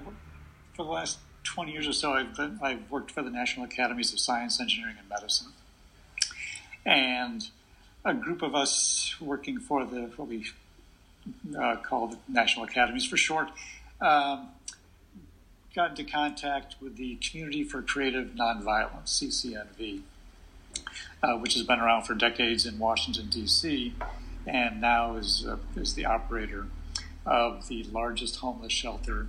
for the last 20 years or so, I've, been, I've worked for the National Academies of Science, Engineering, and Medicine. And a group of us working for the what we uh, called National Academies for short, um, got into contact with the Community for Creative Nonviolence, CCNV, uh, which has been around for decades in Washington, D.C., and now is, uh, is the operator of the largest homeless shelter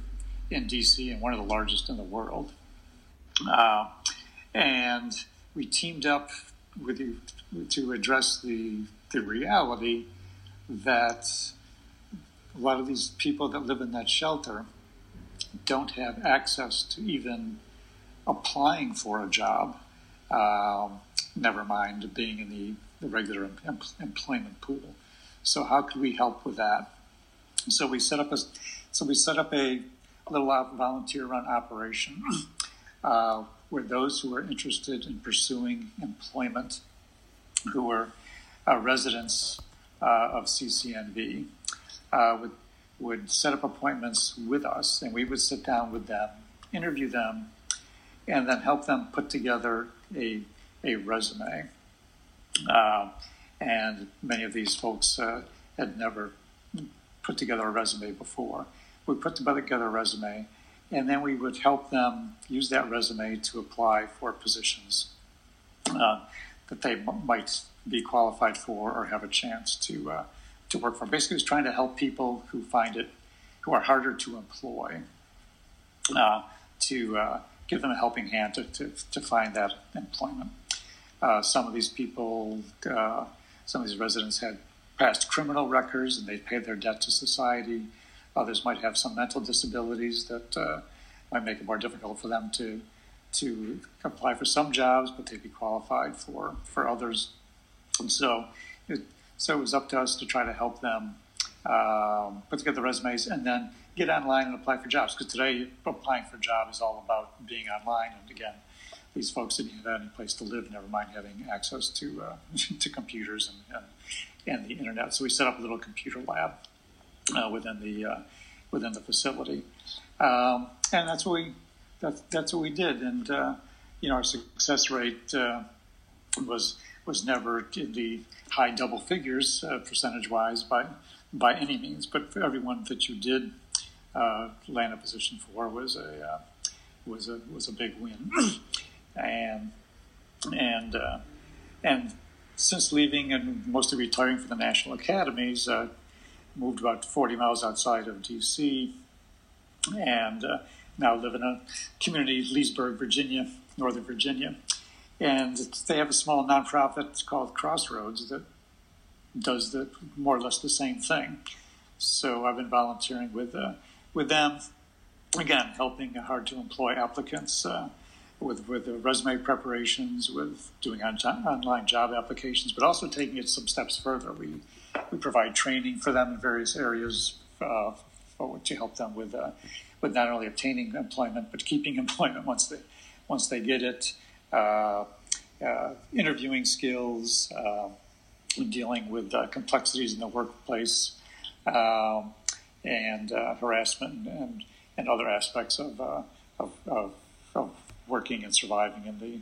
in D.C. and one of the largest in the world. Uh, and we teamed up with you to address the, the reality that a lot of these people that live in that shelter don't have access to even applying for a job, um, never mind being in the, the regular em- employment pool. So how could we help with that? So we set up a so we set up a little volunteer run operation uh, where those who are interested in pursuing employment, who are uh, residents uh, of CCNV, uh, would would set up appointments with us, and we would sit down with them, interview them, and then help them put together a a resume. Uh, and many of these folks uh, had never put together a resume before. We put together a resume, and then we would help them use that resume to apply for positions uh, that they m- might be qualified for or have a chance to uh, to work for. Basically, it's trying to help people who find it who are harder to employ uh, to uh, give them a helping hand to, to, to find that employment. Uh, some of these people, uh, some of these residents had past criminal records and they paid their debt to society. Others might have some mental disabilities that uh, might make it more difficult for them to to apply for some jobs, but they'd be qualified for for others. And so, it, so it was up to us to try to help them um, put together resumes and then get online and apply for jobs. Because today, applying for a job is all about being online. And again, these folks didn't have any place to live, never mind having access to uh, to computers and, and and the internet. So we set up a little computer lab uh, within the uh, within the facility, um, and that's what we that's that's what we did. And uh, you know, our success rate uh, was was never in the high double figures uh, percentage wise by by any means, but for everyone that you did uh, land a position for was a was a was a big win, and and and since leaving and mostly retiring from the National Academies, uh, moved about 40 miles outside of D.C. and uh, now live in a community, Leesburg, Virginia, Northern Virginia. And they have a small nonprofit called Crossroads that does the more or less the same thing. So I've been volunteering with uh, with them, again, helping hard to employ applicants. Uh, with with resume preparations, with doing on, online job applications, but also taking it some steps further. We we provide training for them in various areas uh, for, to help them with uh, with not only obtaining employment but keeping employment once they once they get it. Uh, uh interviewing skills, uh, dealing with complexities in the workplace, um, and harassment and, and other aspects of, of, of, of working and surviving in the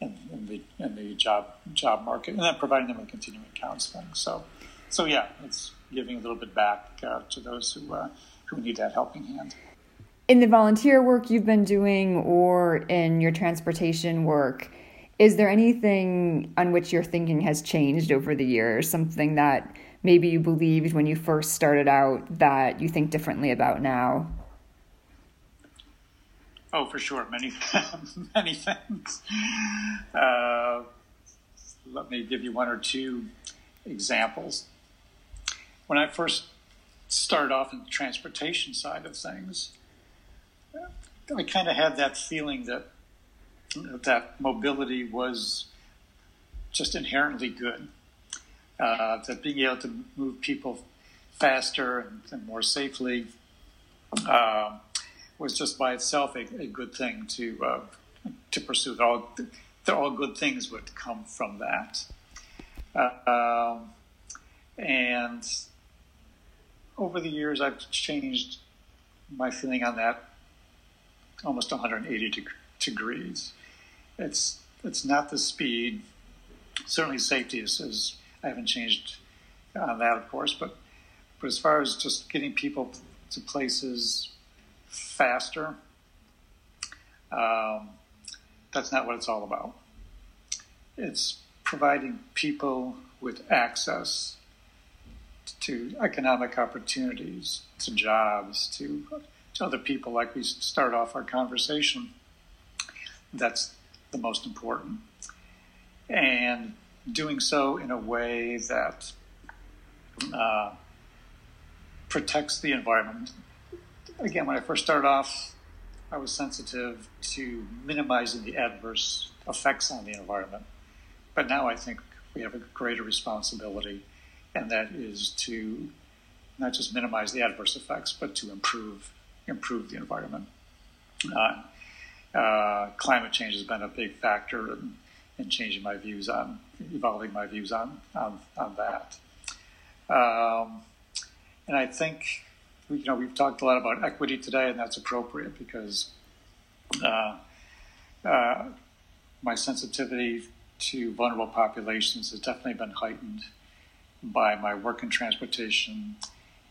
in, in, the in the job job market, and then providing them with continuing counseling. So, so yeah, it's giving a little bit back uh, to those who uh, who need that helping hand. In the volunteer work you've been doing, or in your transportation work, is there anything on which your thinking has changed over the years? Something that maybe you believed when you first started out that you think differently about now? Oh, for sure, many many things. Uh, let me give you one or two examples. When I first started off in the transportation side of things, I kind of had that feeling that that mobility was just inherently good. Uh, that being able to move people faster and, and more safely uh, was just by itself a, a good thing to uh, to pursue. All, all good things would come from that. Um, and over the years, I've changed my feeling on that almost 180 deg- degrees. It's it's not the speed. Certainly, safety is, is I haven't changed on that, of course, but but as far as just getting people to places faster, um, that's not what it's all about. It's providing people with access to economic opportunities, to jobs, to other people, like we start off our conversation. That's the most important. And doing so in a way that uh, protects the environment. Again, when I first started off, I was sensitive to minimizing the adverse effects on the environment. But now I think we have a greater responsibility, and that is to not just minimize the adverse effects, but to improve improve the environment. Uh, uh, climate change has been a big factor in, in, changing my views on evolving my views on on, on that. Um, and I think you know we've talked a lot about equity today, and that's appropriate because uh, uh my sensitivity to vulnerable populations has definitely been heightened by my work in transportation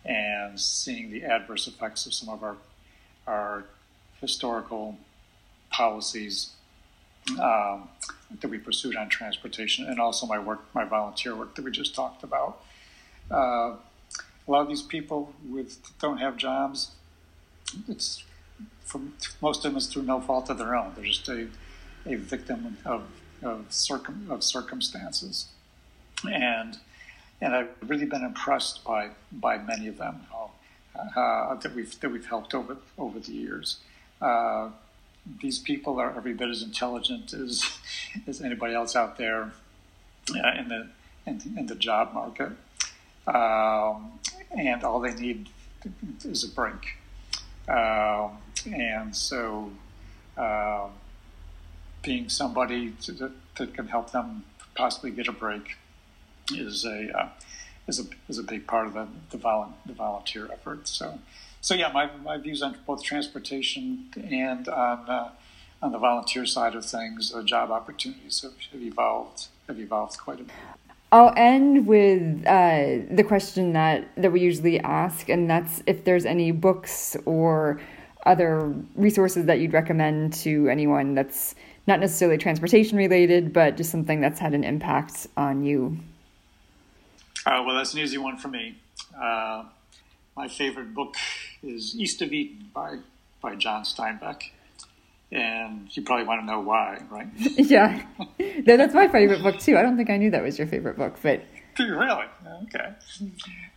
and seeing the adverse effects of some of our our historical policies um, that we pursued on transportation, and also my work, my volunteer work that we just talked about. Uh, a lot of these people with don't have jobs. It's from most of them is through no fault of their own. They're just a, a victim of of, circum, of circumstances, and and I've really been impressed by by many of them uh, that we've that we've helped over over the years. Uh, these people are every bit as intelligent as as anybody else out there uh, in the in, in, the job market, um, and all they need is a break. Um, and so, um, being somebody to, that, that can help them possibly get a break is a uh, is a is a big part of the the, volu- the volunteer effort. So so yeah, my, my views on both transportation and on uh, on the volunteer side of things, uh, job opportunities have, have, evolved have evolved quite a bit. I'll end with uh, the question that that we usually ask, and that's if there's any books or other resources that you'd recommend to anyone that's not necessarily transportation related, but just something that's had an impact on you. Uh, well, that's an easy one for me. Uh, my favorite book is East of Eden by by John Steinbeck, and you probably want to know why, right? yeah, no, that's my favorite book too. I don't think I knew that was your favorite book, but really, okay.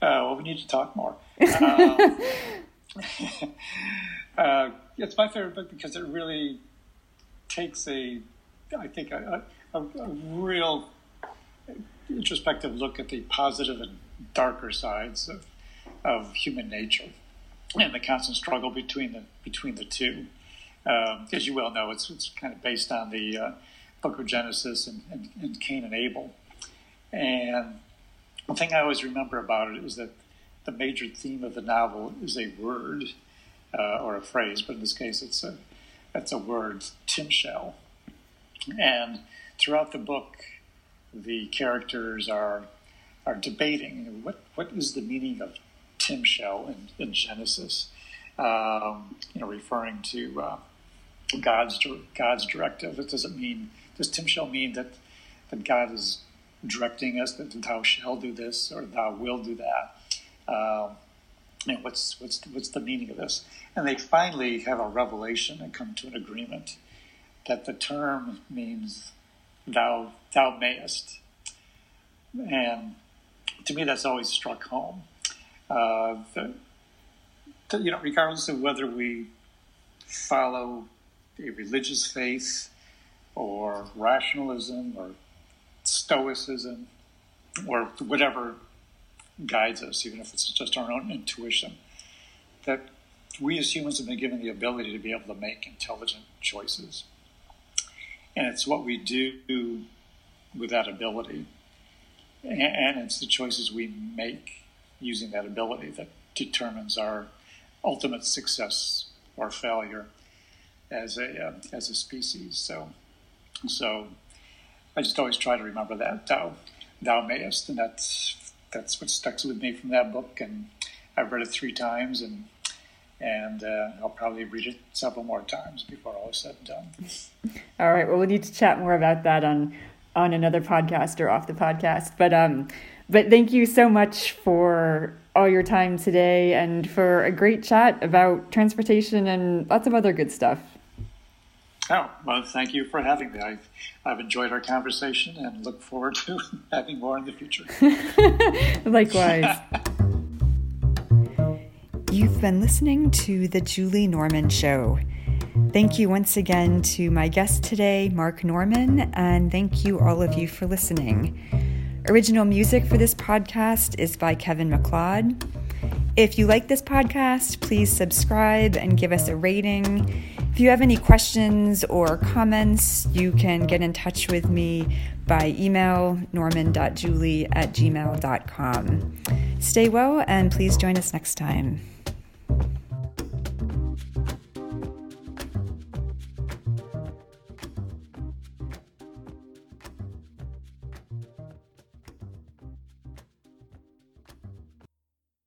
Uh, well, we need to talk more. Um, uh, it's my favorite book because it really takes a, I think, a, a, a real introspective look at the positive and darker sides of, of human nature and the constant struggle between the between the two. Um, as you well know, it's it's kind of based on the uh, Book of Genesis and, and, and, Cain and Abel. And the thing I always remember about it is that the major theme of the novel is a word uh, or a phrase, but in this case, it's a it's a word, timshel. And throughout the book, the characters are are debating what what is the meaning of timshel in, in Genesis, um, you know, referring to uh, God's God's directive. It doesn't mean does timshel mean that that God is directing us that thou shall do this or thou will do that. Um, you know, what's what's what's the meaning of this? And they finally have a revelation and come to an agreement that the term means thou thou mayest. And to me, that's always struck home. Uh, the, you know, regardless of whether we follow a religious faith or rationalism or stoicism or whatever guides us, even if it's just our own intuition, that we as humans have been given the ability to be able to make intelligent choices. And it's what we do with that ability. And it's the choices we make using that ability that determines our ultimate success or failure as a uh, as a species. So, so I just always try to remember that thou thou mayest, and that's that's what stuck with me from that book, and I've read it three times, and and uh, I'll probably read it several more times before all is said and done. All right. Well, we'll need to chat more about that on on another podcast or off the podcast. But um, but thank you so much for all your time today and for a great chat about transportation and lots of other good stuff. Oh, well, thank you for having me. I've, I've enjoyed our conversation and look forward to having more in the future. Likewise. You've been listening to The Julie Norman Show. Thank you once again to my guest today, Mark Norman, and thank you all of you for listening. Original music for this podcast is by Kevin McLeod. If you like this podcast, please subscribe and give us a rating. If you have any questions or comments, you can get in touch with me by email norman.julie at gmail.com. Stay well and please join us next time.